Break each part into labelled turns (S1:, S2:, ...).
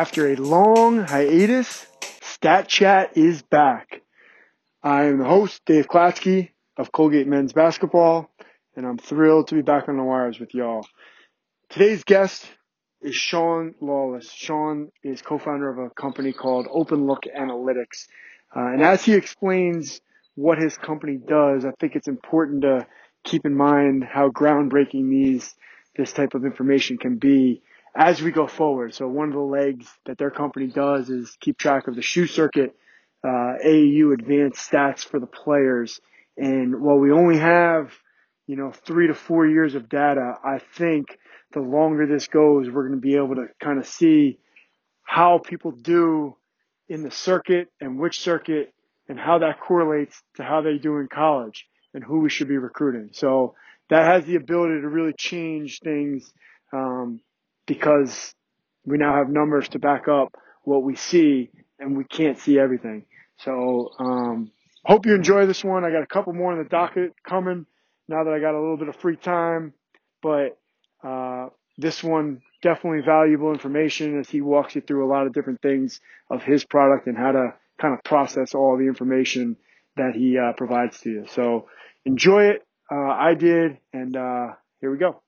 S1: After a long hiatus, Stat Chat is back. I'm the host, Dave Klatsky of Colgate Men's Basketball, and I'm thrilled to be back on the wires with y'all. Today's guest is Sean Lawless. Sean is co-founder of a company called Open Look Analytics. Uh, and as he explains what his company does, I think it's important to keep in mind how groundbreaking these, this type of information can be as we go forward. So one of the legs that their company does is keep track of the shoe circuit, uh, AAU advanced stats for the players. And while we only have, you know, three to four years of data, I think the longer this goes, we're going to be able to kind of see how people do in the circuit and which circuit and how that correlates to how they do in college and who we should be recruiting. So that has the ability to really change things um, because we now have numbers to back up what we see and we can't see everything. So um, hope you enjoy this one. I got a couple more in the docket coming now that I got a little bit of free time, but uh, this one definitely valuable information as he walks you through a lot of different things of his product and how to kind of process all the information that he uh, provides to you. So enjoy it. Uh, I did, and uh, here we go.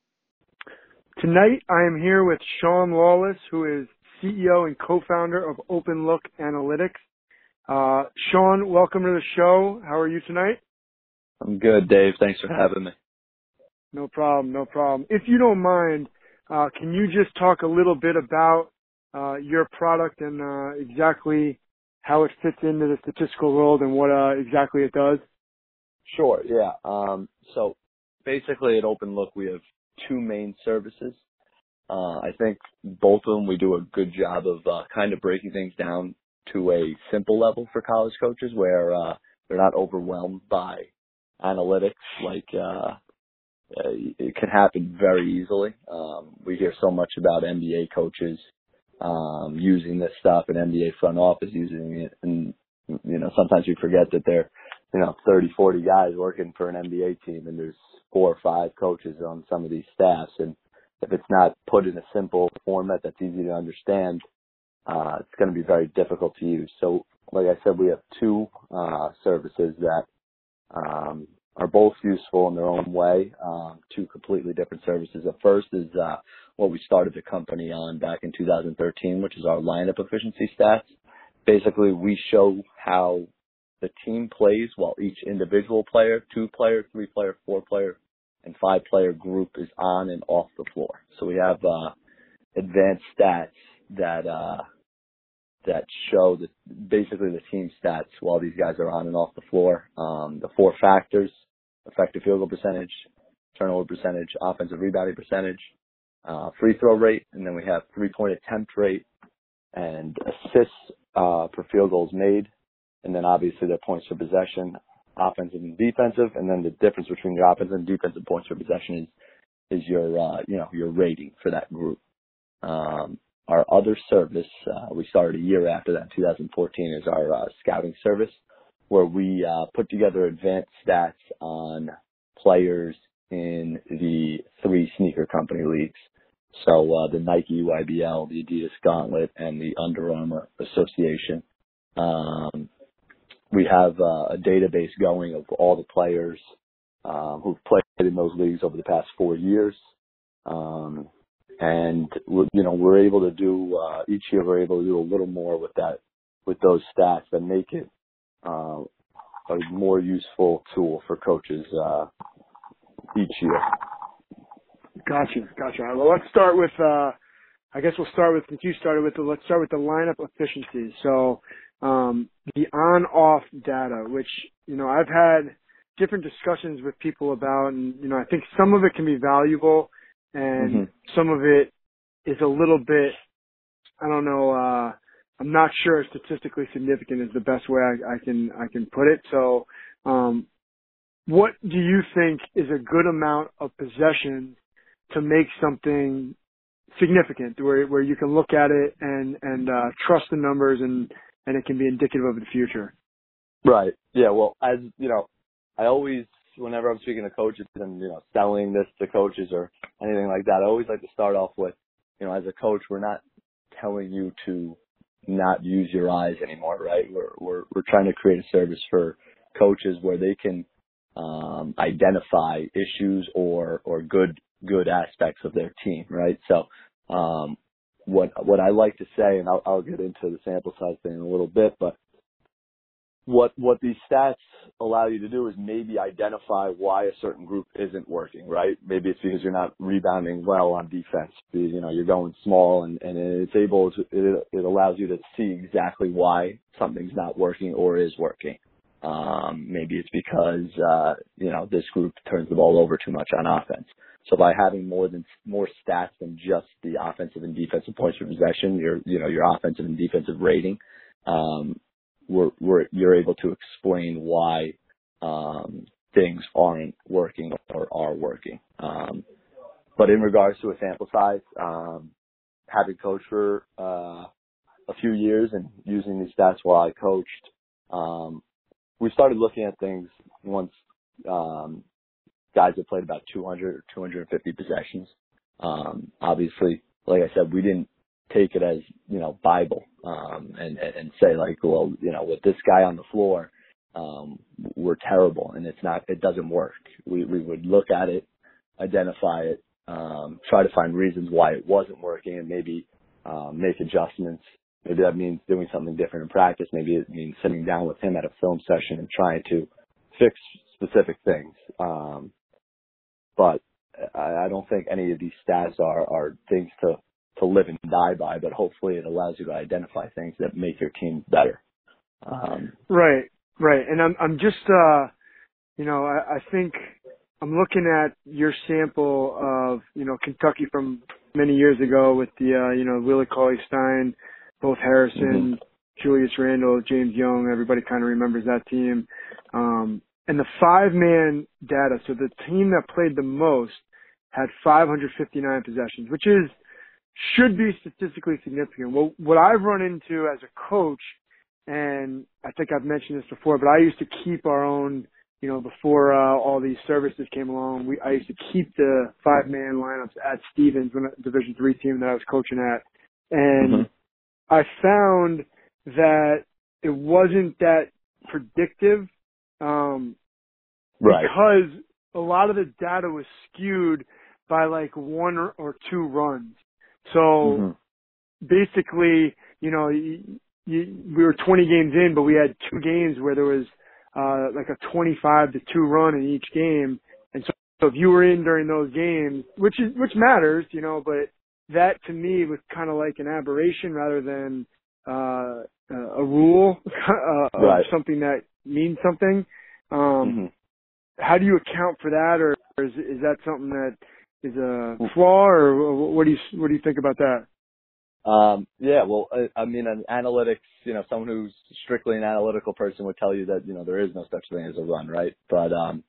S1: Tonight I am here with Sean Lawless, who is CEO and co-founder of Open Look Analytics. Uh, Sean, welcome to the show. How are you tonight?
S2: I'm good, Dave. Thanks for having me.
S1: No problem, no problem. If you don't mind, uh, can you just talk a little bit about uh, your product and uh, exactly how it fits into the statistical world and what uh, exactly it does?
S2: Sure. Yeah. Um, so basically, at Open Look, we have two main services. Uh, I think both of them we do a good job of uh, kind of breaking things down to a simple level for college coaches where uh, they're not overwhelmed by analytics like uh, uh, it can happen very easily. Um, we hear so much about NBA coaches um, using this stuff and NBA front office using it, and you know sometimes we forget that there, you know, 30, 40 guys working for an NBA team, and there's four or five coaches on some of these staffs, and if it's not put in a simple format that's easy to understand, uh, it's going to be very difficult to use. So, like I said, we have two uh, services that um, are both useful in their own way. Um, two completely different services. The first is uh, what we started the company on back in 2013, which is our lineup efficiency stats. Basically, we show how the team plays while each individual player, two player, three player, four player, and five player group is on and off the floor. So we have uh, advanced stats that uh, that show the basically the team stats while these guys are on and off the floor. Um, the four factors: effective field goal percentage, turnover percentage, offensive rebounding percentage, uh, free throw rate, and then we have three point attempt rate and assists uh, per field goals made, and then obviously their points per possession, offensive and defensive, and then the difference between your offensive and defensive points per possession is is your uh, you know your rating for that group. Um, our other service, uh, we started a year after that, 2014, is our uh, scouting service, where we uh, put together advanced stats on players in the three sneaker company leagues. So uh, the Nike EYBL, the Adidas Gauntlet, and the Under Armour Association. Um, we have uh, a database going of all the players um, who've played in those leagues over the past four years. Um, and you know we're able to do uh, each year we're able to do a little more with that with those stats that make it uh, a more useful tool for coaches uh, each year.
S1: Gotcha, gotcha. Well, let's start with. Uh, I guess we'll start with since you started with. The, let's start with the lineup efficiency. So um, the on-off data, which you know I've had different discussions with people about, and you know I think some of it can be valuable and mm-hmm. some of it is a little bit, I don't know, uh, I'm not sure statistically significant is the best way I, I can, I can put it. So, um, what do you think is a good amount of possession to make something significant where, where you can look at it and, and, uh, trust the numbers and, and it can be indicative of the future?
S2: Right. Yeah. Well, as you know, I always whenever I'm speaking to coaches and you know selling this to coaches or anything like that, I always like to start off with, you know, as a coach, we're not telling you to not use your eyes anymore, right? We're we're we're trying to create a service for coaches where they can um, identify issues or or good good aspects of their team, right? So um, what what I like to say, and I'll, I'll get into the sample size thing in a little bit, but what what these stats allow you to do is maybe identify why a certain group isn't working, right? Maybe it's because you're not rebounding well on defense. You know, you're going small, and and it's able to it, it allows you to see exactly why something's not working or is working. Um, maybe it's because uh, you know this group turns the ball over too much on offense. So by having more than more stats than just the offensive and defensive points per possession, your you know your offensive and defensive rating, um, we're, we're, you're able to explain why um, things aren't working or are working. Um, but in regards to a sample size, um, having coached for uh, a few years and using these stats while I coached, um, we started looking at things once um, guys have played about 200 or 250 possessions. Um, obviously, like I said, we didn't take it as you know Bible um, and and say like, well, you know, with this guy on the floor, um, we're terrible and it's not, it doesn't work. We we would look at it, identify it, um, try to find reasons why it wasn't working, and maybe um, make adjustments. Maybe that means doing something different in practice. Maybe it means sitting down with him at a film session and trying to fix specific things. Um, but I, I don't think any of these stats are are things to to live and die by, but hopefully it allows you to identify things that make your team better. Um,
S1: right, right. And I'm, I'm just, uh, you know, I, I think I'm looking at your sample of, you know, Kentucky from many years ago with the, uh, you know, Willie Cauley Stein, both Harrison, mm-hmm. Julius Randle, James Young, everybody kind of remembers that team. Um, and the five man data, so the team that played the most had 559 possessions, which is should be statistically significant. Well, what I've run into as a coach, and I think I've mentioned this before, but I used to keep our own, you know, before uh, all these services came along, we I used to keep the five man lineups at Stevens, when a Division three team that I was coaching at, and mm-hmm. I found that it wasn't that predictive, um,
S2: right.
S1: because a lot of the data was skewed by like one or, or two runs. So mm-hmm. basically, you know, you, you, we were 20 games in, but we had two games where there was uh, like a 25 to two run in each game. And so, so if you were in during those games, which is which matters, you know, but that to me was kind of like an aberration rather than uh, a rule, uh,
S2: right.
S1: something that means something. Um,
S2: mm-hmm.
S1: How do you account for that, or is is that something that is a flaw, or what do you what do you think about that?
S2: Um, yeah, well, I, I mean, an analytics, you know, someone who's strictly an analytical person would tell you that you know there is no such thing as a run, right? But um,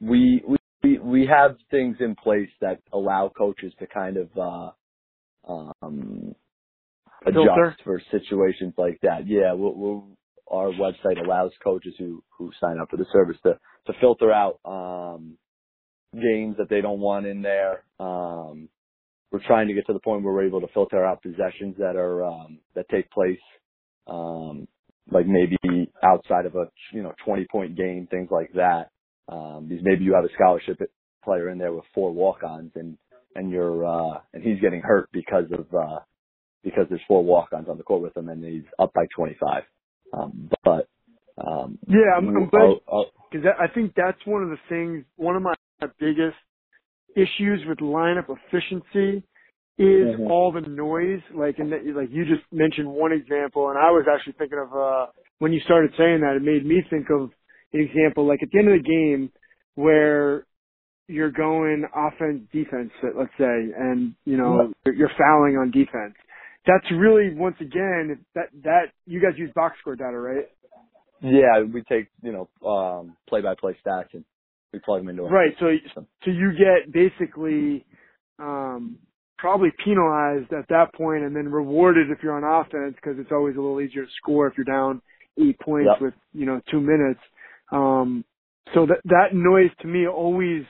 S2: we we we have things in place that allow coaches to kind of uh, um, adjust
S1: Filter.
S2: for situations like that. Yeah, we'll, we'll, our website allows coaches who who sign up for the service to to filter out um, games that they don't want in there. Um, we're trying to get to the point where we're able to filter out possessions that are um, that take place, um, like maybe outside of a you know 20 point game, things like that. Um, because maybe you have a scholarship player in there with four walk-ons, and and you're uh, and he's getting hurt because of uh, because there's four walk-ons on the court with him, and he's up by 25. Um, but um,
S1: yeah, I'm, I'm glad because I think that's one of the things. One of my biggest issues with lineup efficiency is mm-hmm. all the noise. Like, and like you just mentioned one example, and I was actually thinking of uh when you started saying that, it made me think of an example. Like at the end of the game, where you're going offense defense, let's say, and you know mm-hmm. you're fouling on defense. That's really once again that that you guys use box score data, right?
S2: Yeah, we take you know um play by play stats and we plug them into
S1: it. Right. So, so you get basically, um, probably penalized at that point and then rewarded if you're on offense because it's always a little easier to score if you're down eight points
S2: yep.
S1: with, you know, two minutes. Um, so that, that noise to me always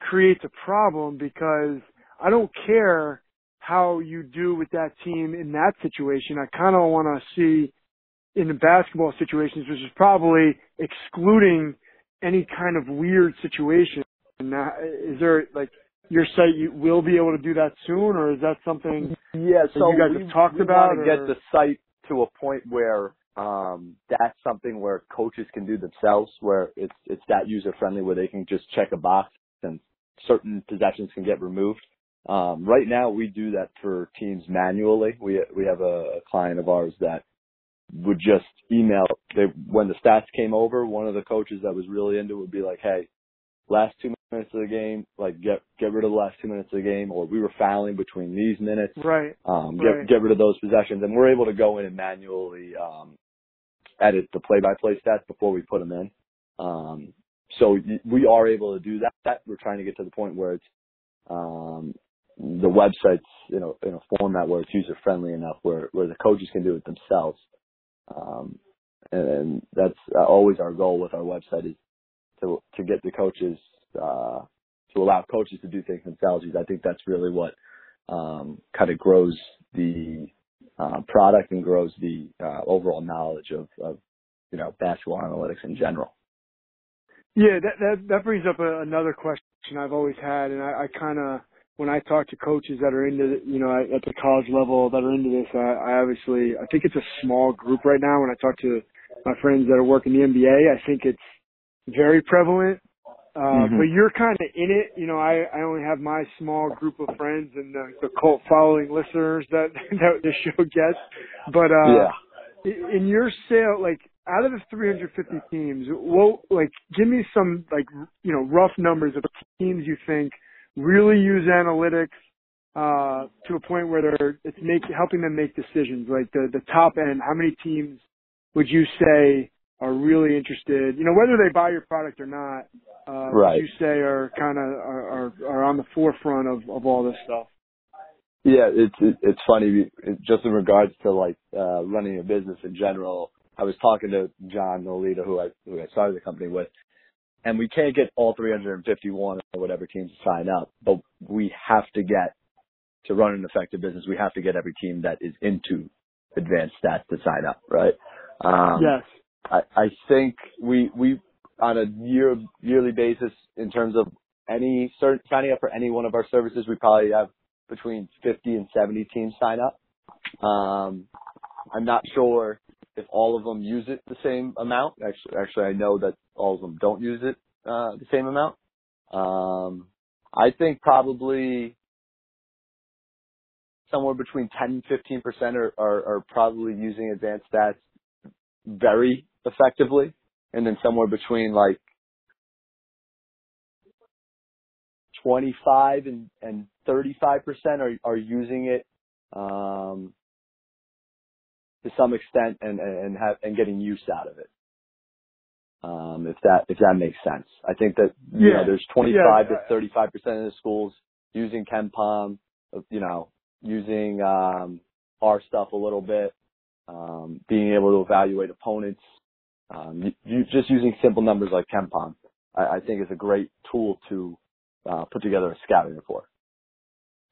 S1: creates a problem because I don't care how you do with that team in that situation. I kind of want to see in the basketball situations, which is probably excluding any kind of weird situation. Now, is there like your site you will be able to do that soon, or is that something
S2: yeah,
S1: that
S2: so
S1: you guys
S2: we,
S1: have talked
S2: we
S1: about? or-
S2: get the site to a point where um, that's something where coaches can do themselves, where it's it's that user friendly, where they can just check a box and certain possessions can get removed. Um, right now, we do that for teams manually. We we have a, a client of ours that would just email. They when the stats came over, one of the coaches that was really into it would be like, "Hey, last two minutes of the game, like get get rid of the last two minutes of the game, or we were fouling between these minutes."
S1: right?
S2: um, get
S1: Right.
S2: get rid of those possessions, and we're able to go in and manually um, edit the play-by-play stats before we put them in. Um, so we are able to do that. that. We're trying to get to the point where it's um, the website's you know in a format where it's user friendly enough where where the coaches can do it themselves. Um, and, and that's uh, always our goal with our website is to to get the coaches uh, to allow coaches to do things themselves. I think that's really what um, kind of grows the uh, product and grows the uh, overall knowledge of, of you know basketball analytics in general.
S1: Yeah, that that that brings up a, another question I've always had, and I, I kind of when I talk to coaches that are into you know at the college level that are into this, I, I obviously I think it's a small group right now. When I talk to my friends that are working the NBA, I think it's very prevalent. Uh,
S2: Mhm.
S1: but you're kind of in it, you know, I, I only have my small group of friends and the, the cult following listeners that, that the show gets. But, uh,
S2: yeah.
S1: in your sale, like out of the 350 teams, well, like give me some like you know rough numbers of teams you think really use analytics uh, to a point where they're it's make helping them make decisions. Like the the top end, how many teams would you say are really interested? You know whether they buy your product or not. Uh,
S2: Right.
S1: You say are kind of are, are are on the forefront of of all this stuff?
S2: Yeah, it's it's funny. Just in regards to like uh, running a business in general, I was talking to John Nolita, who I who I started the company with, and we can't get all 351 or whatever teams to sign up, but we have to get to run an effective business. We have to get every team that is into advanced stats to sign up, right? Um,
S1: yes.
S2: I, I think we we on a year yearly basis in terms of any certain signing up for any one of our services, we probably have between 50 and 70 teams sign up. Um, I'm not sure if all of them use it the same amount. Actually, actually, I know that all of them don't use it uh, the same amount. Um, I think probably somewhere between 10 and 15 percent are, are, are probably using advanced stats very effectively, and then somewhere between like 25 and, and 35 percent are, are using it um, to some extent and and have and getting use out of it. Um, if that if that makes sense, I think that you know there's 25
S1: Yeah.
S2: to 35 percent of the schools using KenPom, you know, using um, our stuff a little bit, um, being able to evaluate opponents, um, you, you, just using simple numbers like KenPom, I, I think is a great tool to uh, put together a scouting report.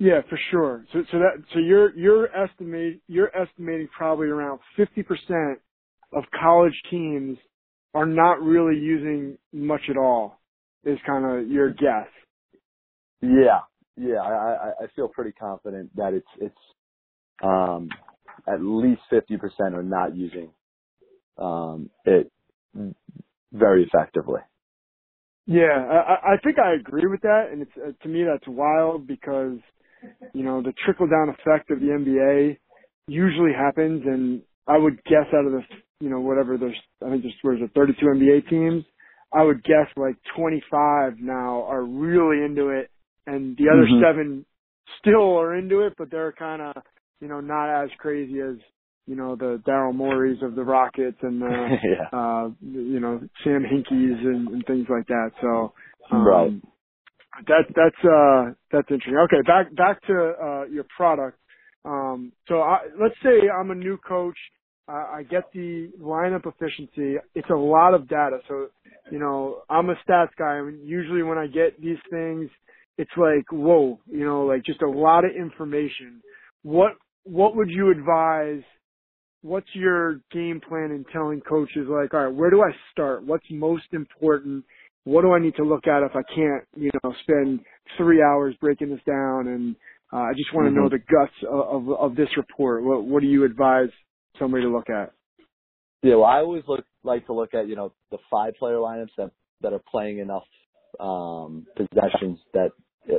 S1: Yeah, for sure. So, so that, so you're, you're estimate, you're estimating probably around 50% of college teams are not really using much at all is kind of your guess.
S2: Yeah, yeah, I, I, I feel pretty confident that it's it's um, at least fifty percent are not using um, it very effectively.
S1: Yeah, I, I think I agree with that, and it's uh, to me that's wild because you know the trickle down effect of the NBA usually happens, and I would guess out of the you know whatever there's I think there's where's it 32 NBA teams, I would guess like 25 now are really into it, and the other
S2: Mhm.
S1: seven still are into it, but they're kind of you know not as crazy as you know the Daryl Morey's of the Rockets and the
S2: yeah,
S1: uh, you know, Sam Hinkies and, and things like that. So, um,
S2: Right.
S1: That that's uh that's interesting. Okay, back back to uh your product. Um, so I, let's say I'm a new coach. Uh, I get the lineup efficiency. It's a lot of data. So you know, I'm a stats guy. I mean, usually when I get these things, it's like, whoa, you know, like just a lot of information. What, what would you advise? What's your game plan in telling coaches like, all right, where do I start? What's most important? What do I need to look at if I can't, you know, spend three hours breaking this down? And uh, I just want to mm-hmm. know the guts of, of, of this report. What, what do you advise somebody to look at?
S2: Yeah, well, I always look like to look at you know the five player lineups that that are playing enough um, possessions that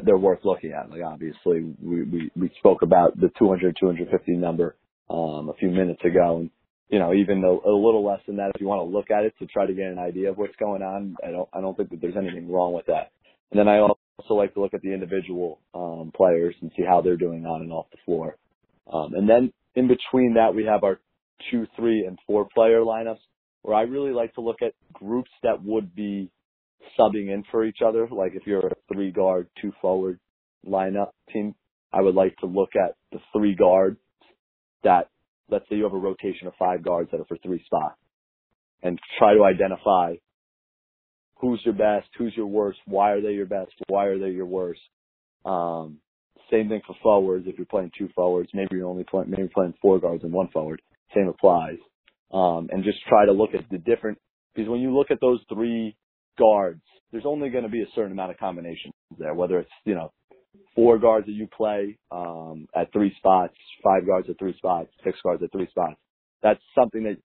S2: they're worth looking at. Like obviously we, we, we spoke about the 200, 250 number, um, a few minutes ago. And, you know, even a, a little less than that, if you want to look at it to try to get an idea of what's going on, I don't, I don't think that there's anything wrong with that. And then I also like to look at the individual, um, players and see how they're doing on and off the floor. Um, and then in between that, we have our two, three, and four player lineups where I really like to look at groups that would be subbing in for each other. Like if you're a three guard, two forward lineup team, I would like to look at the three guards that, let's say you have a rotation of five guards that are for three spots and try to identify who's your best, who's your worst, why are they your best, why are they your worst. Um, same thing for forwards. If you're playing two forwards, maybe you're only playing, maybe playing four guards and one forward. Same applies. Um, and just try to look at the different, because when you look at those three guards, there's only going to be a certain amount of combinations there, whether it's, you know, four guards that you play um, at three spots, five guards at three spots, six guards at three spots. That's something that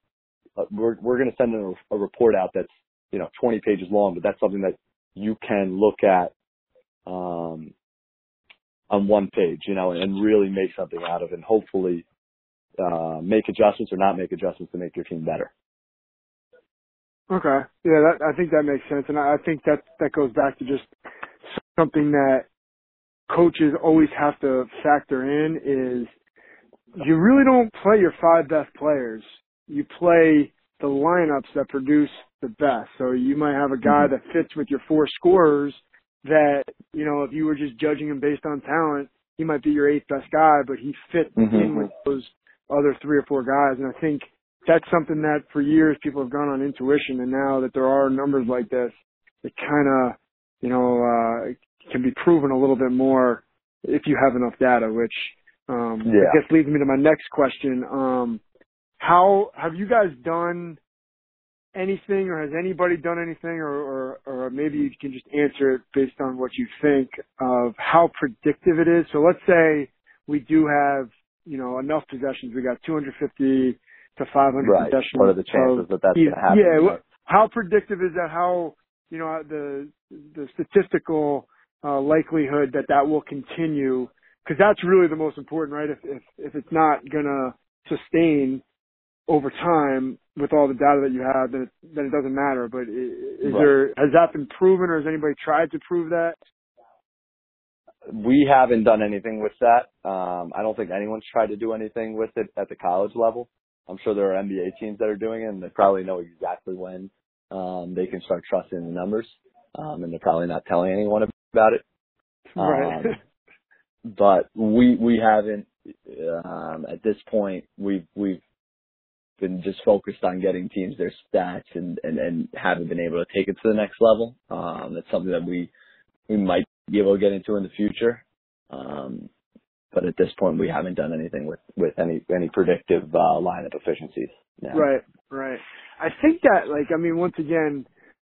S2: uh, we're we're going to send a, a report out that's you know 20 pages long, but that's something that you can look at um, on one page, you know, and really make something out of, and hopefully uh, make adjustments or not make adjustments to make your team better.
S1: Okay. Yeah, that, I think that makes sense. And I, I think that, that goes back to just something that coaches always have to factor in is you really don't play your five best players. You play the lineups that produce the best. So you might have a guy mm-hmm. that fits with your four scorers that, you know, if you were just judging him based on talent, he might be your eighth best guy, but he fit mm-hmm. in with those other three or four guys. And I think that's something that for years people have gone on intuition and now that there are numbers like this, it kind of, you know, uh, can be proven a little bit more if you have enough data, which, um, yeah. I guess leads me to my next question. Um, how have you guys done anything or has anybody done anything or, or, or maybe you can just answer it based on what you think of how predictive it is. So let's say we do have, you know, enough possessions. We got 250 to 500
S2: right.
S1: possessions.
S2: What are the chances that that's going to happen?
S1: Yeah. How predictive is that? How you know the the statistical uh, likelihood that that will continue? Because that's really the most important, right? If if if it's not going to sustain over time with all the data that you have, then it, then it doesn't matter. But is right. there has that been proven, or has anybody tried to prove that?
S2: We haven't done anything with that. Um, I don't think anyone's tried to do anything with it at the college level. I'm sure there are NBA teams that are doing it, and they probably know exactly when um, they can start trusting the numbers, um, and they're probably not telling anyone about it.
S1: Right. Um,
S2: but we we haven't um, at this point. We've we've been just focused on getting teams their stats and and and haven't been able to take it to the next level. Um, that's something that we we might be able to get into in the future. Um, but at this point we haven't done anything with with any any predictive uh, lineup efficiencies.
S1: Now. Right, right. I think that like I mean once again,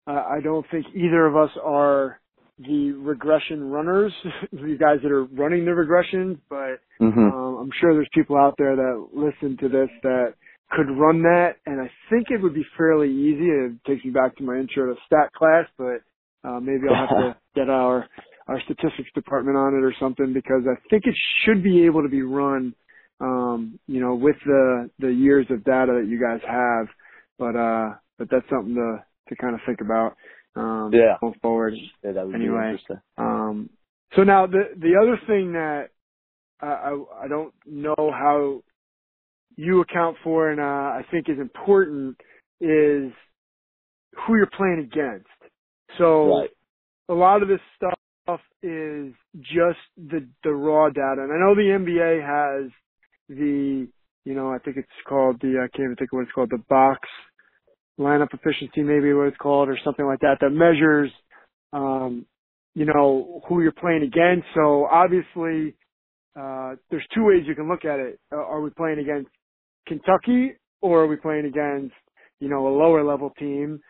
S1: uh, I don't think either of us are the regression runners, the guys that are running the regressions, but mm-hmm. um, I'm sure there's people out there that listen to this that could run that, and I think it would be fairly easy. It takes me back to my intro to stat class, but uh, maybe I'll have to get our our statistics department on it or something because I think it should be able to be run, um, you know, with the the years of data that you guys have. But uh, but that's something to to kind of think about. Um,
S2: yeah.
S1: Going forward.
S2: Yeah, that would
S1: anyway,
S2: be interesting.
S1: Um, so now the the other thing that I, I I don't know how you account for and uh, I think is important is who you're playing against. So
S2: right.
S1: a lot of this stuff stuff is just the the raw data. And I know the NBA has the you know I think it's called the I can't even think of what it's called the box lineup efficiency maybe what it's called or something like that that measures um you know, who you're playing against. So obviously, uh, there's two ways you can look at it. Uh, are we playing against Kentucky or are we playing against, you know, a lower level team?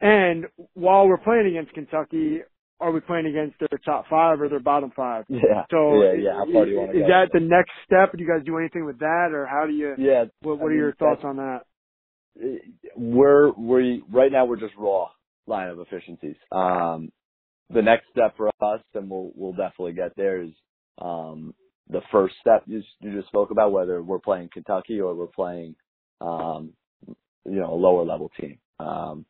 S1: And while we're playing against Kentucky, are we playing against their top five or their bottom five?
S2: Yeah.
S1: So
S2: yeah, yeah. How far do you want to
S1: is that the next step? Do you guys do anything with that, or how do you?
S2: Yeah.
S1: What, what
S2: I
S1: are
S2: mean,
S1: your thoughts on that?
S2: We're we right now we're just raw lineup efficiencies. Um, the next step for us, and we'll we'll definitely get there, is um, the first step you, you just spoke about, whether we're playing Kentucky or we're playing, um, you know, a lower level team. Um,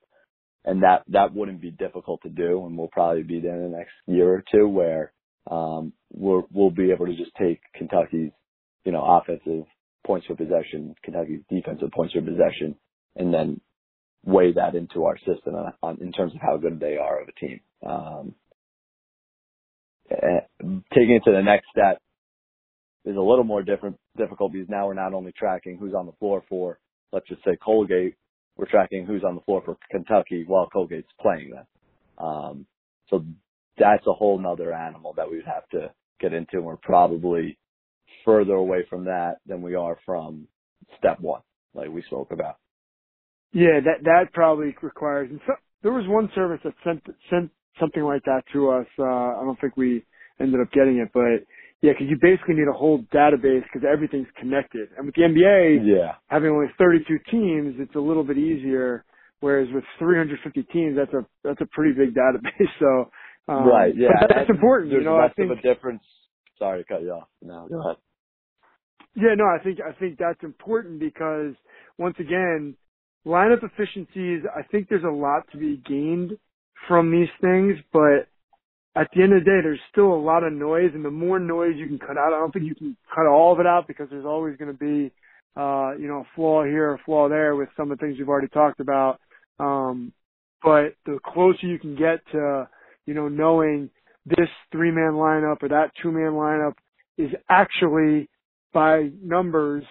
S2: and that that wouldn't be difficult to do, and we'll probably be there in the next year or two where um, we'll we'll be able to just take Kentucky's, you know, offensive points per possession, Kentucky's defensive points per possession, and then weigh that into our system on, on, in terms of how good they are of a team. Um, taking it to the next step is a little more different, difficult because now we're not only tracking who's on the floor for, let's just say Colgate, we're tracking who's on the floor for Kentucky while Colgate's playing them. Um, so that's a whole nother animal that we would have to get into. And we're probably further away from that than we are from step one, like we spoke about.
S1: Yeah, that that probably requires. And so, there was one service that sent sent something like that to us. Uh, I don't think we ended up getting it, but yeah, because you basically need a whole database because everything's connected. And with the NBA,
S2: Yeah.
S1: having only 32 teams, it's a little bit easier. Whereas with 350 teams, that's a that's a pretty big database. So um,
S2: right. Yeah.
S1: but that's important.
S2: There's
S1: You know, I think
S2: of a difference. Sorry to cut you off. No, go ahead.
S1: Yeah, no, I think I think that's important because once again, lineup efficiencies. I think there's a lot to be gained from these things, but at the end of the day, there's still a lot of noise, and the more noise you can cut out, I don't think you can cut all of it out because there's always going to be, uh, you know, a flaw here, a flaw there with some of the things we've already talked about. Um, but the closer you can get to, you know, knowing this three man lineup or that two man lineup is actually by numbers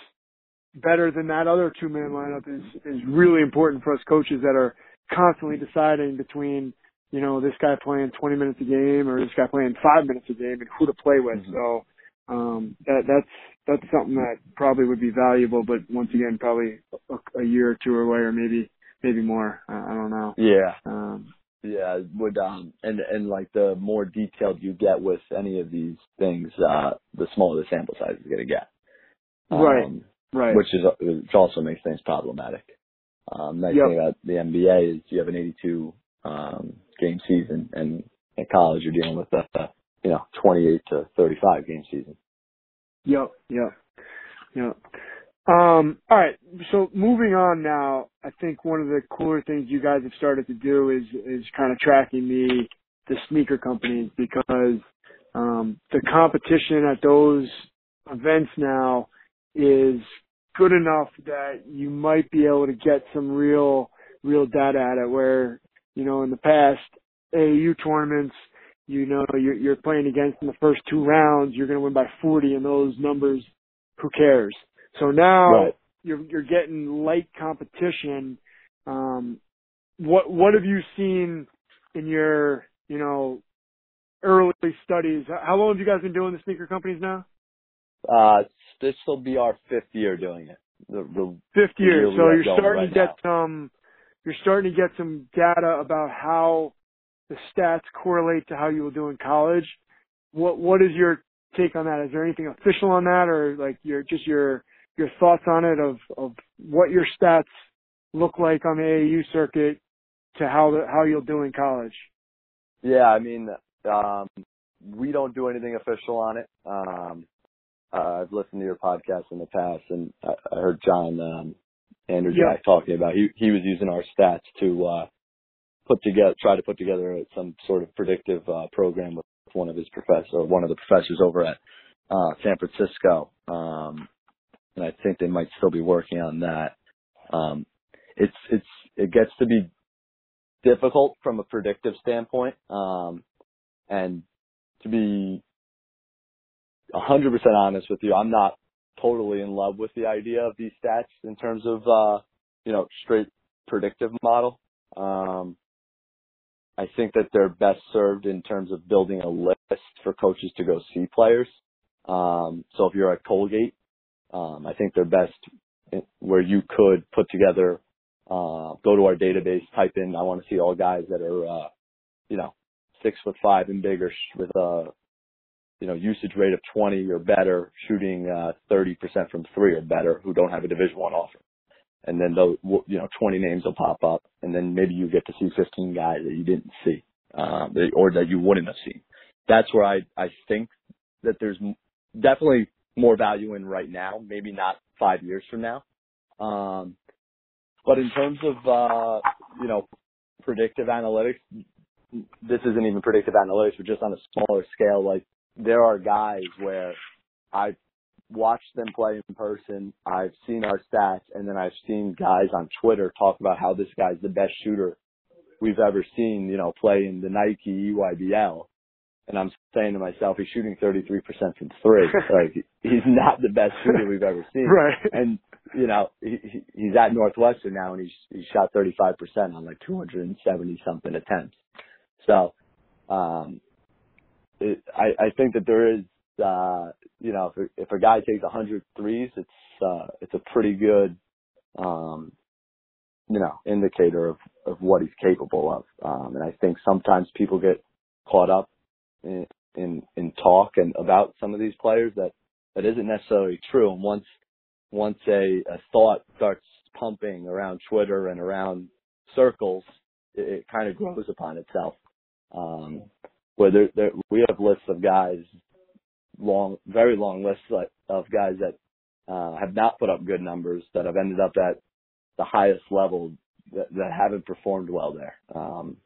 S1: better than that other two man lineup is is really important for us coaches that are constantly deciding between you know this guy playing 20 minutes a game or this guy playing five minutes a game and who to play with.
S2: Mhm.
S1: So um, that that's that's something that probably would be valuable, but once again, probably a, a year or two away or maybe maybe more. I, I don't know.
S2: Yeah.
S1: Um,
S2: Yeah, would um and and like the more detailed you get with any of these things, uh the smaller the sample size is gonna get. Um,
S1: right.
S2: Which is which also makes things problematic. Um nice
S1: Yep.
S2: thing about the NBA is you have an eighty two um game season and at college you're dealing with a, you know, twenty eight to thirty five game season.
S1: Yep, yep, yep. Um, all right. So moving on now, I think one of the cooler things you guys have started to do is is kind of tracking the the sneaker companies because um, the competition at those events now is good enough that you might be able to get some real real data at it. Where you know in the past AAU tournaments, you know you're, you're playing against in the first two rounds, you're going to win by 40, and those numbers, who cares? So now
S2: Right.
S1: you're you're getting light competition. Um, what what have you seen in your you know early studies? How long have you guys been doing the sneaker companies now?
S2: Uh this will be our fifth year doing it. The, the
S1: Fifth year.
S2: year
S1: So you're starting to
S2: right
S1: get some you're starting to get some data about how the stats correlate to how you will do in college. What what is your take on that? Is there anything official on that or like your just your your thoughts on it of of what your stats look like on the AAU circuit to how the, how you'll do in college?
S2: Yeah, I mean, um, we don't do anything official on it. Um, uh, I've listened to your podcast in the past, and I, I heard John um, Andrew
S1: Yeah.
S2: Jack talking about he he was using our stats to uh, put together, try to put together some sort of predictive uh, program with one of his professors, or one of the professors over at uh, San Francisco, um, and I think they might still be working on that. Um, it's it's it gets to be difficult from a predictive standpoint. Um, and to be 100% honest with you, I'm not totally in love with the idea of these stats in terms of, uh, you know, straight predictive model. Um, I think that they're best served in terms of building a list for coaches to go see players. Um, so if you're at Colgate, um, I think they're best where you could put together, uh, go to our database, type in, I want to see all guys that are, uh, you know, six foot five and bigger with a, you know, usage rate of 20 or better, shooting, uh, 30% from three or better who don't have a division one offer. And then those, you know, 20 names will pop up and then maybe you get to see 15 guys that you didn't see, um, or that you wouldn't have seen. That's where I, I think that there's definitely more value in right now, maybe not five years from now. Um, but in terms of, uh, you know, predictive analytics, this isn't even predictive analytics, but just on a smaller scale, like there are guys where I've watched them play in person, I've seen our stats, and then I've seen guys on Twitter talk about how this guy's the best shooter we've ever seen, you know, play in the Nike EYBL and I'm saying to myself, he's shooting 33% from three. like he's not the best shooter we've ever seen.
S1: Right.
S2: And you know, he, he's at Northwestern now, and he's he shot 35% on like 270 something attempts. So, um, it, I I think that there is, uh, you know, if if a guy takes 100 threes, it's uh, it's a pretty good, um, you know, indicator of of what he's capable of. Um, and I think sometimes people get caught up in, in in talk and about some of these players that that isn't necessarily true. And once once a, a thought starts pumping around Twitter and around circles, it, it kind of grows upon itself. Um, where we have lists of guys, long, very long lists of guys that uh, have not put up good numbers that have ended up at the highest level that, that haven't performed well there. Um,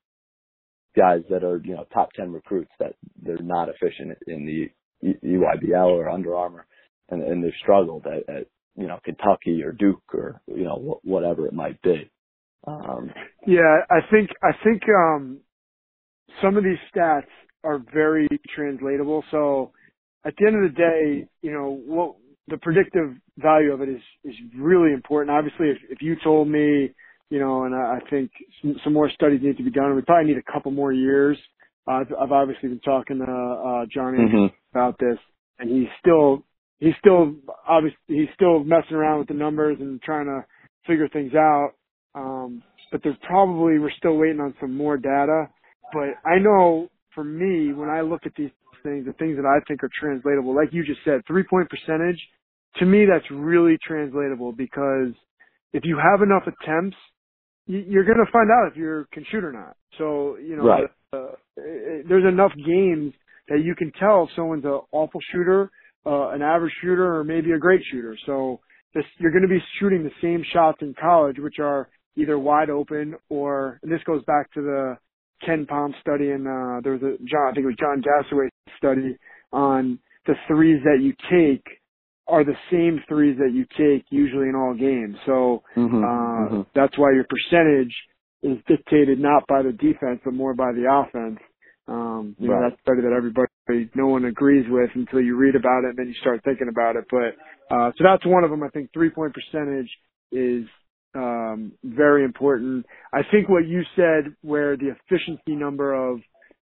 S2: guys that are you know top ten recruits that they're not efficient in the EYBL or Under Armour, and, and they've struggled at, at you know Kentucky or Duke or you know whatever it might be. Um,
S1: yeah, I think I think um, some of these stats are very translatable. So at the end of the day, you know what the predictive value of it is is really important. Obviously, if if you told me you know, and I, I think some, some more studies need to be done. We probably need a couple more years. Uh, I've, I've obviously been talking to uh, Johnny mm-hmm. about this, and he's still he's still obviously he's still messing around with the numbers and trying to figure things out. Um, but there's probably we're still waiting on some more data. But I know for me, when I look at these things, the things that I think are translatable, like you just said, three point percentage, to me that's really translatable because if you have enough attempts you're going to find out if you can shoot or not. So, you know,
S2: right.
S1: uh, there's enough games that you can tell if someone's an awful shooter, uh, an average shooter, or maybe a great shooter. So this, you're going to be shooting the same shots in college, which are either wide open or, and this goes back to the KenPom study and, uh, there was a John, I think it was John Gasaway study on the threes that you take are the same threes that you take usually in all games. So mm-hmm, uh, mm-hmm. that's why your percentage is dictated not by the defense but more by the offense. Um, you right. know, that's study that everybody, no one agrees with until you read about it and then you start thinking about it. But uh, so that's one of them. I think three point percentage is um, very important. I think what you said, where the efficiency number of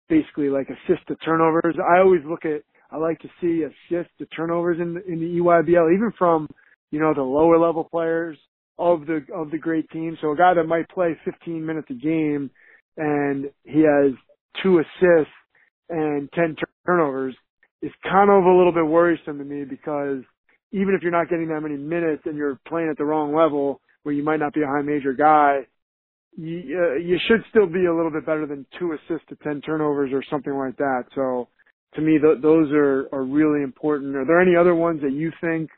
S1: basically like assist to turnovers, I always look at I like to see assists to turnovers in the, in the EYBL, even from you know the lower level players of the of the great team. So a guy that might play 15 minutes a game and he has two assists and 10 turnovers is kind of a little bit worrisome to me because even if you're not getting that many minutes and you're playing at the wrong level where you might not be a high major guy, you, uh, you should still be a little bit better than two assists to 10 turnovers or something like that. So to me, th- those are, are really important. Are there any other ones that you think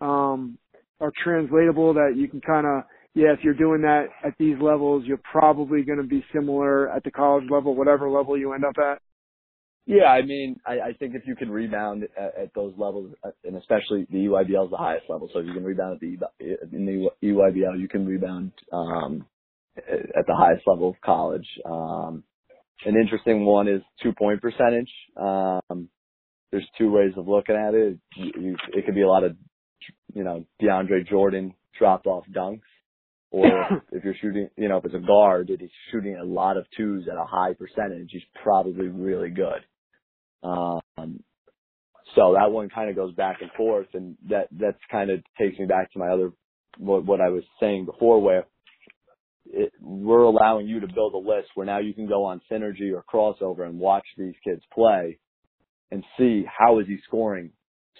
S1: um, are translatable that you can kind of, yeah, if you're doing that at these levels, you're probably going to be similar at the college level, whatever level you end up at?
S2: Yeah, I mean, I, I think if you can rebound at, at those levels, uh, and especially the EYBL is the highest level, so if you can rebound at the in the EYBL, you can rebound um, at the highest level of college. Um, an interesting one is two point percentage. Um, there's two ways of looking at it. You, you, it could be a lot of, you know, DeAndre Jordan dropped off dunks, or if you're shooting, you know, if it's a guard and he's shooting a lot of twos at a high percentage, he's probably really good. Um, so that one kind of goes back and forth, and that that's kind of takes me back to my other what, what I was saying before, where it, we're allowing you to build a list where now you can go on synergy or crossover and watch these kids play and see how is he scoring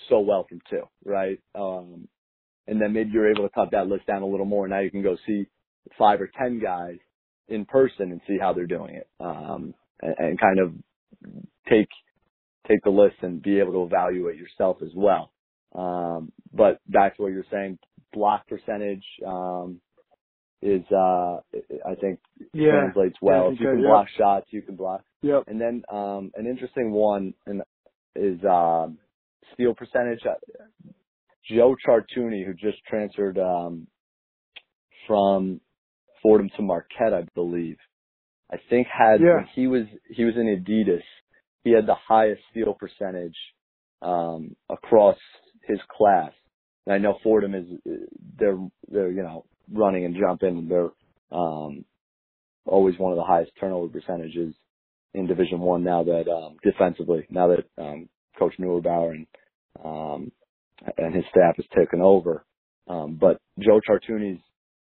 S2: so well from two, right? Um, and then maybe you're able to cut that list down a little more. And now you can go see five or ten guys in person and see how they're doing it, um, and, and kind of take take the list and be able to evaluate yourself as well. Um, but back to what you're saying, block percentage um, is, uh, I think,
S1: yeah.
S2: translates well.
S1: Yeah,
S2: if you can
S1: yep.
S2: block shots, you can block.
S1: Yep.
S2: And then um, an interesting one and is um, steal percentage. Uh, Joe Chartouny, who just transferred um, from Fordham to Marquette, I believe, I think had
S1: Yeah.
S2: he was he was in Adidas, he had the highest steal percentage um, across his class. And I know Fordham is they're they're you know running and jumping. They're um, always one of the highest turnover percentages in Division One now that um, defensively now that um, Coach Neubauer and um, and his staff has taken over. Um, but Joe Chartouny's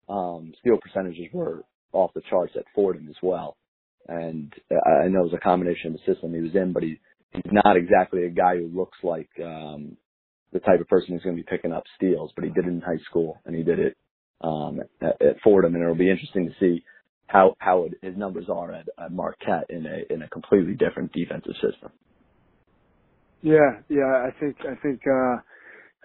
S2: um, steal percentages were off the charts at Fordham as well. And I know it was a combination of the system he was in, but he, he's not exactly a guy who looks like um, the type of person who's going to be picking up steals, but he did it in high school and he did it um, at, at Fordham, and it'll be interesting to see how how it, his numbers are at, at Marquette in a in a completely different defensive system.
S1: Yeah, yeah. I think I think uh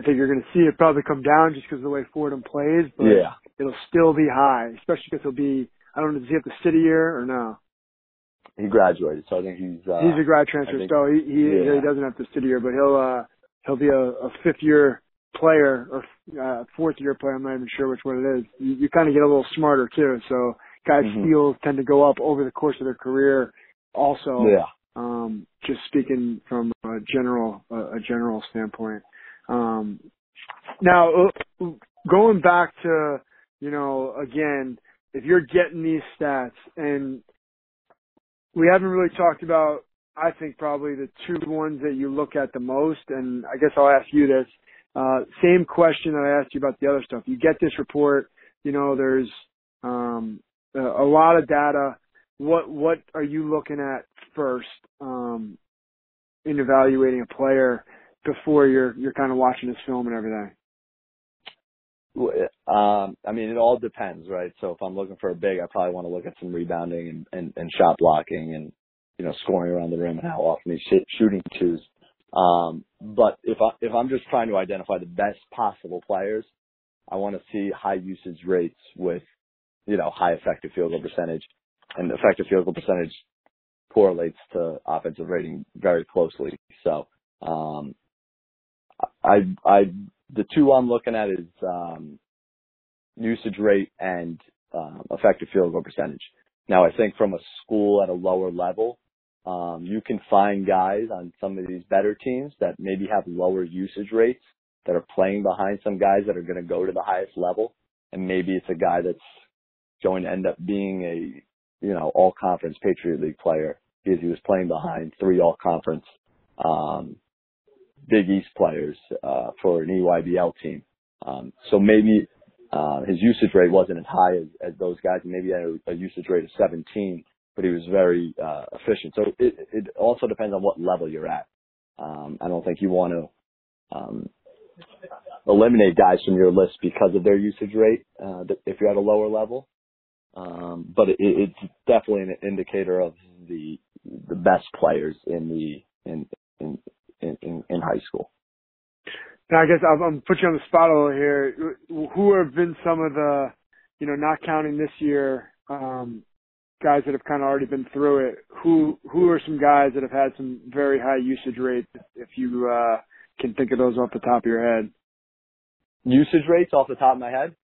S1: I think you're going to see it probably come down just because of the way Fordham plays, but
S2: Yeah,
S1: it'll still be high, especially because he'll be. I don't know. Does he have the city year or no?
S2: He graduated, so I think he's uh,
S1: He's a grad transfer,
S2: think-
S1: so he he,
S2: yeah.
S1: he doesn't have the city year, but he'll uh he'll be a, a fifth year player or uh, fourth year player. I'm not even sure which one it is. You, you kind of get a little smarter too. So guys'
S2: Mhm.
S1: steals tend to go up over the course of their career. Also,
S2: yeah.
S1: um, just speaking from a general a, a general standpoint. Um, now, uh, going back to you know again, if you're getting these stats, and we haven't really talked about, I think probably the two ones that you look at the most, and I guess I'll ask you this. Uh, same question that I asked you about the other stuff. You get this report, you know, there's um, a, lot of data. What what are you looking at first um, in evaluating a player before you're you're kind of watching his film and everything?
S2: Um, I mean, it all depends, right? So if I'm looking for a big, I probably want to look at some rebounding and, and, and shot blocking and, you know, scoring around the rim and how often he's sh- shooting twos. Um, but if I, if I'm just trying to identify the best possible players, I want to see high usage rates with, you know, high effective field goal percentage and effective field goal percentage correlates to offensive rating very closely. So, um, I, I, the two I'm looking at is, um, usage rate and, um, effective field goal percentage. Now I think from a school at a lower level, um, you can find guys on some of these better teams that maybe have lower usage rates that are playing behind some guys that are going to go to the highest level. And maybe it's a guy that's going to end up being a, you know, all conference Patriot League player because he was playing behind three all conference, um, Big East players, uh, for an EYBL team. Um, so maybe, uh, his usage rate wasn't as high as, as those guys. and Maybe had a, a usage rate of 17, but he was very, uh, efficient. So it, it also depends on what level you're at. Um, I don't think you want to, um, eliminate guys from your list because of their usage rate, uh, if you're at a lower level. Um, but it, it's definitely an indicator of the the best players in the in in in, in, in high school.
S1: Now, I guess I'm, I'm put you on the spot a little here. Who have been some of the, you know, not counting this year, um, guys that have kind of already been through it? Who who are some guys that have had some very high usage rates? If you uh, can think of those off the top of your head.
S2: Usage rates off the top of my head.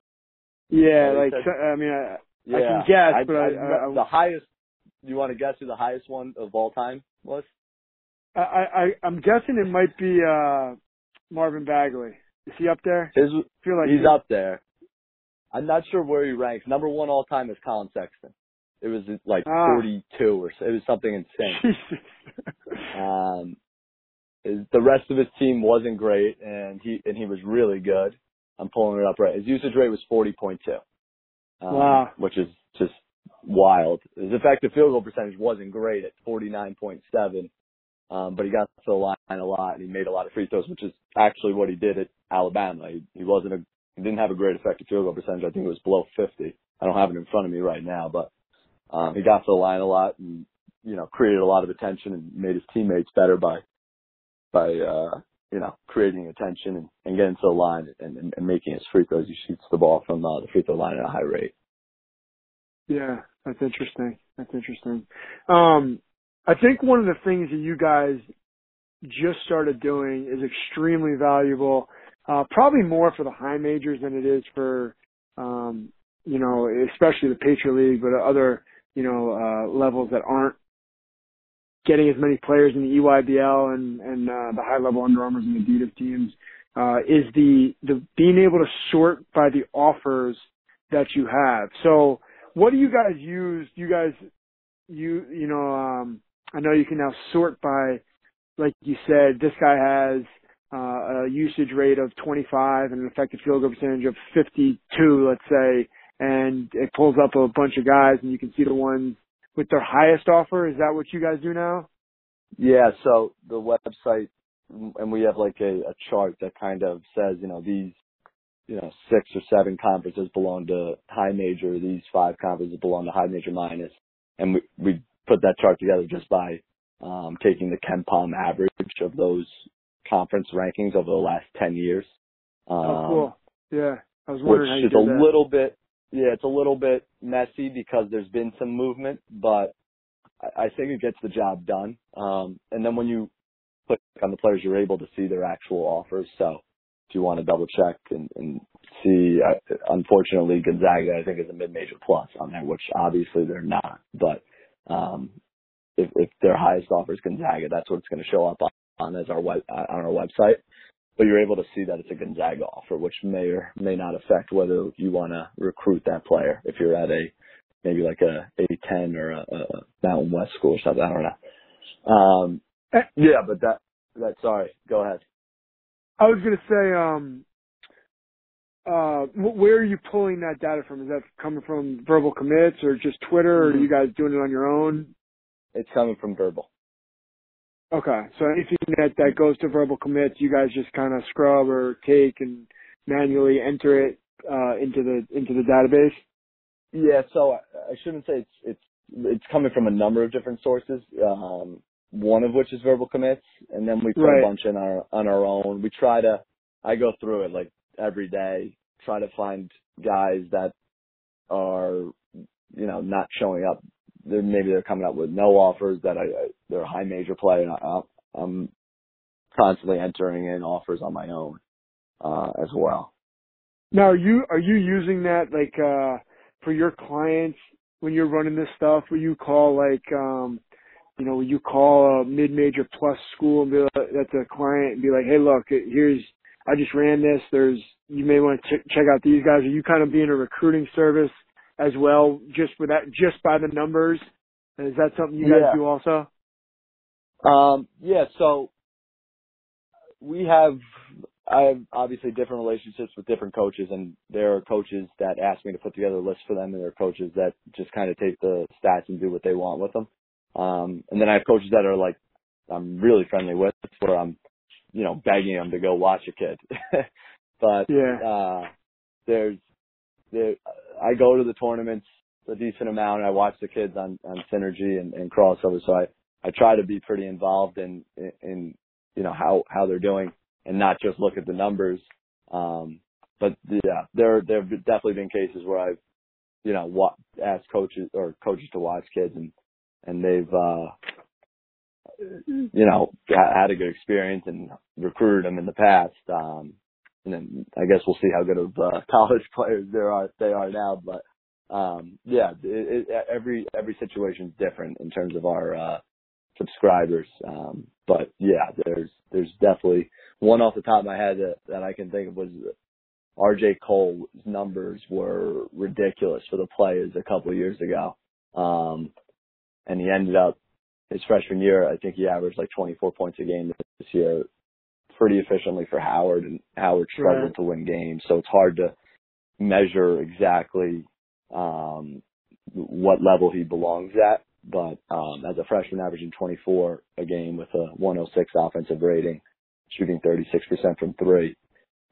S1: Yeah,
S2: Yeah,
S1: like
S2: you
S1: I mean, I,
S2: Yeah,
S1: I can guess,
S2: I-
S1: but
S2: I-
S1: I, I,
S2: the highest. You want to guess who the highest one of all time was?
S1: I, I I'm guessing it might be uh, Marvin Bagley. Is he up there?
S2: His
S1: I feel like
S2: he's
S1: he-
S2: up there. I'm not sure where he ranks. Number one all time is Collin Sexton. It was like
S1: Ah.
S2: 42 or so. It was something insane. Um, the rest of his team wasn't great, and he and he was really good. I'm pulling it up right. His usage rate was 40.2, um,
S1: Wow.
S2: which is just wild. His effective field goal percentage wasn't great at 49.7, um, but he got to the line a lot and he made a lot of free throws, which is actually what he did at Alabama. He, he wasn't a he didn't have a great effective field goal percentage. I think it was below 50. I don't have it in front of me right now, but um, he got to the line a lot and you know created a lot of attention and made his teammates better by by uh, you know creating attention and, and getting to the line and, and, and making his free throws. He shoots the ball from uh, the free throw line at a high rate.
S1: Yeah, that's interesting. That's interesting. Um, I think one of the things that you guys just started doing is extremely valuable. Uh, probably more for the high majors than it is for, um, you know, especially the Patriot League, but other, you know, uh, levels that aren't getting as many players in the EYBL and, and, uh, the high level Under and the Adidas teams, uh, is the, the being able to sort by the offers that you have. So what do you guys use? Do You guys, you, you know, um, I know you can now sort by, like you said, this guy has, uh, a usage rate of 25 and an effective field goal percentage of 52, let's say, and it pulls up a bunch of guys and you can see the ones with their highest offer. Is that what you guys do now?
S2: Yeah, so the website, and we have like a, a chart that kind of says, you know, these, you know, six or seven conferences belong to high major, these five conferences belong to high major minus. And we, we put that chart together just by, um, taking the KenPom average of those conference rankings over the last 10 years. Um,
S1: oh, cool. Yeah. I was
S2: which
S1: wondering how you
S2: is a
S1: that.
S2: little bit yeah it's a little bit messy because there's been some movement but i, I think it gets the job done um and then when you click on the players you're able to see their actual offers so if you want to double check and, and see uh, unfortunately gonzaga i think is a mid-major plus on there which obviously they're not but um if, if their highest offer is gonzaga that's what it's going to show up on, as our web uh, on our website but you're able to see that it's a Gonzaga offer, which may or may not affect whether you want to recruit that player if you're at a maybe like a A10 or a, a Mountain West school or something. I don't know. Um,
S1: Eh.
S2: yeah, but that that sorry, go ahead.
S1: I was gonna say, um, uh, wh- where are you pulling that data from? Is that coming from verbal commits or just Twitter, or are
S2: Mhm.
S1: you guys doing it on your own?
S2: It's coming from verbal.
S1: Okay, so anything that that goes to verbal commits, you guys just kind of scrub or take and manually enter it uh, into the into the database.
S2: Yeah, so I, I shouldn't say it's it's it's coming from a number of different sources. Um, one of which is verbal commits, and then we put
S1: Right.
S2: a bunch in our on our own. We try to. I go through it like every day, try to find guys that are, you know, not showing up. They're maybe they're coming up with no offers that I, I they're a high major play, and I, I'm constantly entering in offers on my own uh, as well.
S1: Now, are you are you using that like uh, for your clients when you're running this stuff? Will you call like um, you know, you call a mid-major plus school and be like, that's a client and be like, hey, look, here's I just ran this. There's you may want to ch- check out these guys. Are you kind of being a recruiting service as well, just for that, just by the numbers? And is that something you guys
S2: Yeah.
S1: do also?
S2: Um, yeah, so we have, I have obviously different relationships with different coaches and there are coaches that ask me to put together a list for them and there are coaches that just kind of take the stats and do what they want with them. Um, and then I have coaches that are like, I'm really friendly with where I'm, you know, begging them to go watch a kid. but,
S1: Yeah.
S2: uh, there's, there, I go to the tournaments a decent amount. I watch the kids on, on Synergy and, and crossover. So I, I try to be pretty involved in, in, in, you know, how, how they're doing and not just look at the numbers. Um, but yeah, there, there have definitely been cases where I've, you know, wa- asked coaches or coaches to watch kids and, and they've, uh, you know, ha- had a good experience and recruited them in the past. Um, and then I guess we'll see how good of uh, college players there are they are now. But um, yeah, it, it, every every situation is different in terms of our uh, subscribers. Um, but yeah, there's there's definitely one off the top of my head that, that I can think of was RJ Cole's numbers were ridiculous for the players a couple of years ago. Um, and he ended up his freshman year, I think he averaged like 24 points a game this year, pretty efficiently for Howard, and Howard struggled
S1: Right.
S2: to win games, so it's hard to measure exactly um, what level he belongs at. But um, as a freshman, averaging 24 a game with a 106 offensive rating, shooting 36% from three,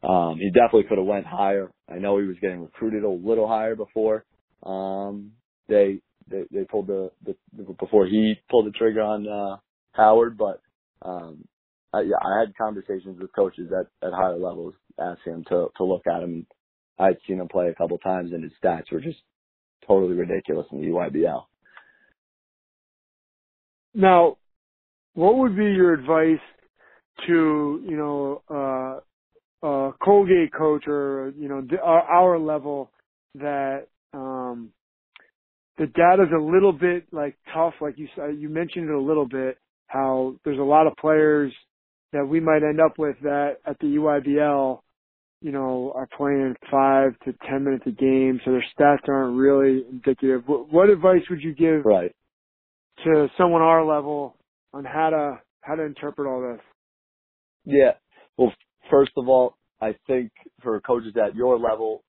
S2: um, he definitely could have went higher. I know he was getting recruited a little higher before um, they they they pulled the, the before he pulled the trigger on uh Howard, but um I, yeah, I had conversations with coaches at at higher levels asking him to to look at him. I'd seen him play a couple times and his stats were just totally ridiculous in the EYBL.
S1: Now, what would be your advice to you know uh, a Colgate coach or you know our, our level that um, the data's a little bit like tough, like you said, you mentioned it a little bit how there's a lot of players that we might end up with that at the EYBL, you know, are playing five to ten minutes a game, so their stats aren't really indicative. What, what advice would you give
S2: Right.
S1: to someone our level on how to how to interpret all this?
S2: Yeah. Well, first of all, I think for coaches at your level,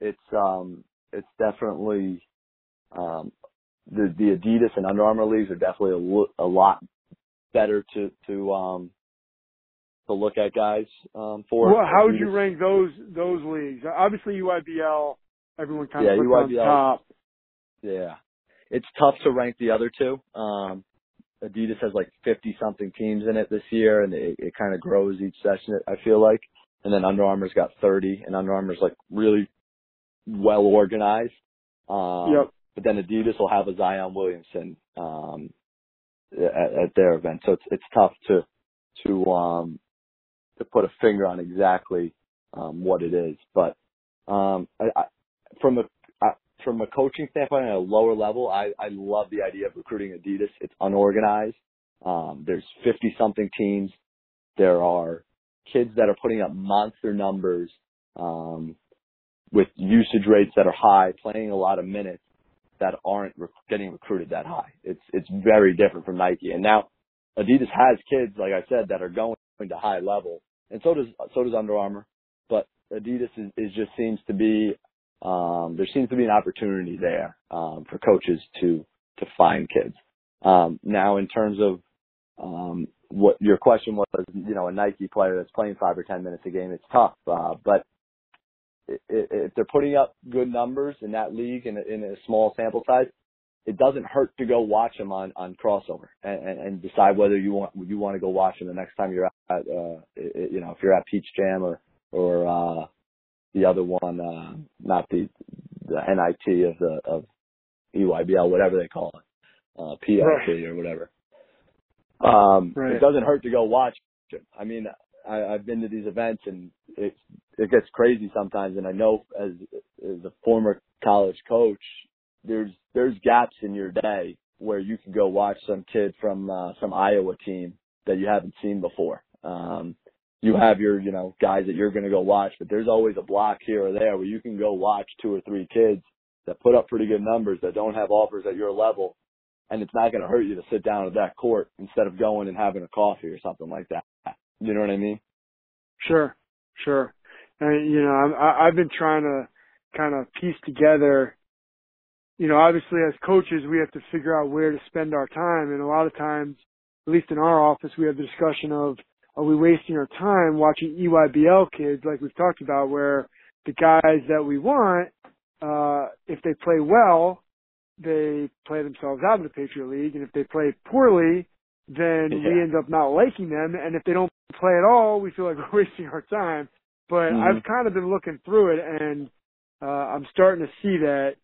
S2: it's um it's definitely um the the Adidas and Under Armour leagues are definitely a, lo- a lot better to to um to look at guys um for.
S1: Well, how would you rank those those leagues? Obviously, EYBL, everyone kind
S2: Yeah,
S1: of puts on top.
S2: Yeah. It's tough to rank the other two. Um, Adidas has like 50 something teams in it this year and it, it kind of grows each session, I feel like. And then Under Armour's got 30 and Under Armour's like really well organized. Um,
S1: Yep.
S2: But then Adidas will have a Zion Williamson, um, at, at their event. So it's, it's tough to, to, um, to put a finger on exactly, um, what it is. But, um, I, I, from a, I, from a coaching standpoint at a lower level, I, I love the idea of recruiting Adidas. It's unorganized. Um, there's 50 something teams. There are kids that are putting up monster numbers, um, with usage rates that are high, playing a lot of minutes that aren't getting recruited that high. It's, it's very different from Nike. And now Adidas has kids, like I said, that are going to high level and so does, so does Under Armour, but Adidas is, is just seems to be um, there seems to be an opportunity there um, for coaches to to find kids. Um, now, in terms of um, what your question was, you know, a Nike player that's playing five or ten minutes a game, it's tough. Uh, but if they're putting up good numbers in that league in a, in a small sample size, it doesn't hurt to go watch them on on crossover and, and, and decide whether you want you want to go watch them the next time you're at uh, you know if you're at Peach Jam or or uh, the other one, uh, not the the NIT of the of EYBL, whatever they call it, uh, PLT
S1: Right.
S2: or whatever. Um,
S1: Right.
S2: It doesn't hurt to go watch it. I mean, I, I've been to these events and it it gets crazy sometimes. And I know as as a former college coach, there's there's gaps in your day where you can go watch some kid from uh, some Iowa team that you haven't seen before. Um, you have your, you know, guys that you're going to go watch, but there's always a block here or there where you can go watch two or three kids that put up pretty good numbers that don't have offers at your level. And it's not going to hurt you to sit down at that court instead of going and having a coffee or something like that. You know what I mean?
S1: Sure, sure. And you know, I'm, I, I've been trying to kind of piece together. You know, obviously as coaches, we have to figure out where to spend our time, and a lot of times, at least in our office, we have the discussion of are we wasting our time watching EYBL kids like we've talked about, where the guys that we want, uh, if they play well, they play themselves out of the Patriot League, and if they play poorly, then we end up not liking them, and if they don't play at all, we feel like we're wasting our time. But
S2: Mhm.
S1: I've kind of been looking through it, and uh, I'm starting to see that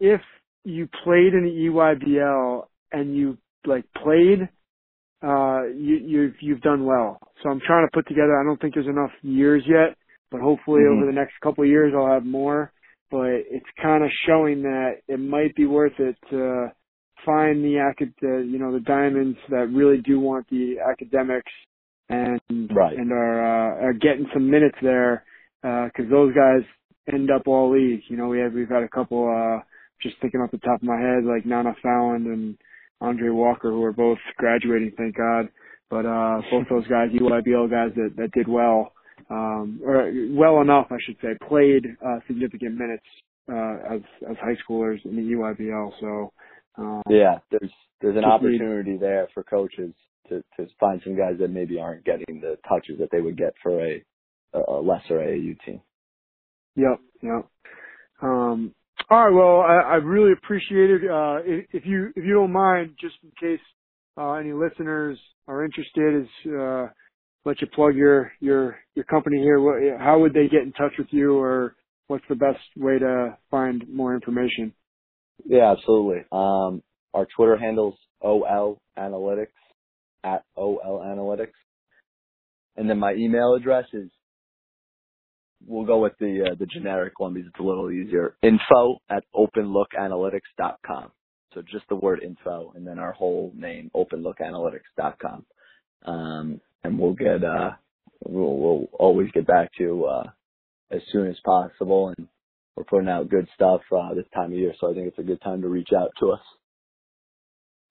S1: if you played in the EYBL and you like played, uh, you, you've you've done well. So I'm trying to put together. I don't think there's enough years yet, but hopefully
S2: Mhm.
S1: over the next couple of years I'll have more. But it's kind of showing that it might be worth it to find the acad, uh, you know, the diamonds that really do want the academics and
S2: Right.
S1: and are uh, are getting some minutes there because those guys end up all league. You know, we have we've had a couple. uh Just thinking off the top of my head, like Nana Foulland and Andre Walker, who are both graduating, thank God. But uh both those guys, EYBL guys that that did well, um, or well enough, I should say, played uh, significant minutes uh, as as high schoolers in the EYBL. So
S2: um, yeah, there's there's an opportunity need, there for coaches to to find some guys that maybe aren't getting the touches that they would get for a a lesser AAU team.
S1: Yep, yep. Um, all right. Well, I, I really appreciate it. Uh, if, if, you if you don't mind, just in case uh, any listeners are interested, is uh, let you plug your your your company here. What, how would they get in touch with you, or what's the best way to find more information?
S2: Yeah, absolutely. Um, our Twitter handles OL Analytics at OL Analytics, and then my email address is we'll go with the uh, the generic one because it's a little easier. Info at openlookanalytics.com. So just the word info and then our whole name, openlookanalytics.com. Um, and we'll get uh, we'll, we'll always get back to you uh, as soon as possible. And we're putting out good stuff uh, this time of year, so I think it's a good time to reach out to us.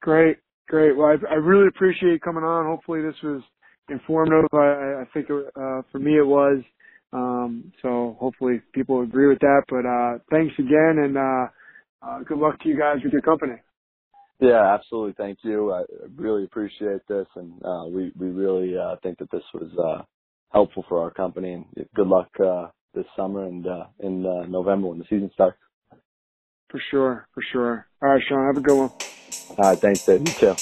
S1: Great, great. Well, I, I really appreciate you coming on. Hopefully, this was informative. I, I think it, uh, for me it was. Um, so hopefully people agree with that. But uh, thanks again, and uh, uh, good luck to you guys with your company.
S2: Yeah, absolutely. Thank you. I really appreciate this, and uh, we we really uh, think that this was uh, helpful for our company. And good luck uh, this summer and uh, in uh, November when the season starts.
S1: For sure, for sure. All right, Sean, have a good one.
S2: All right, thanks, Dave. You too.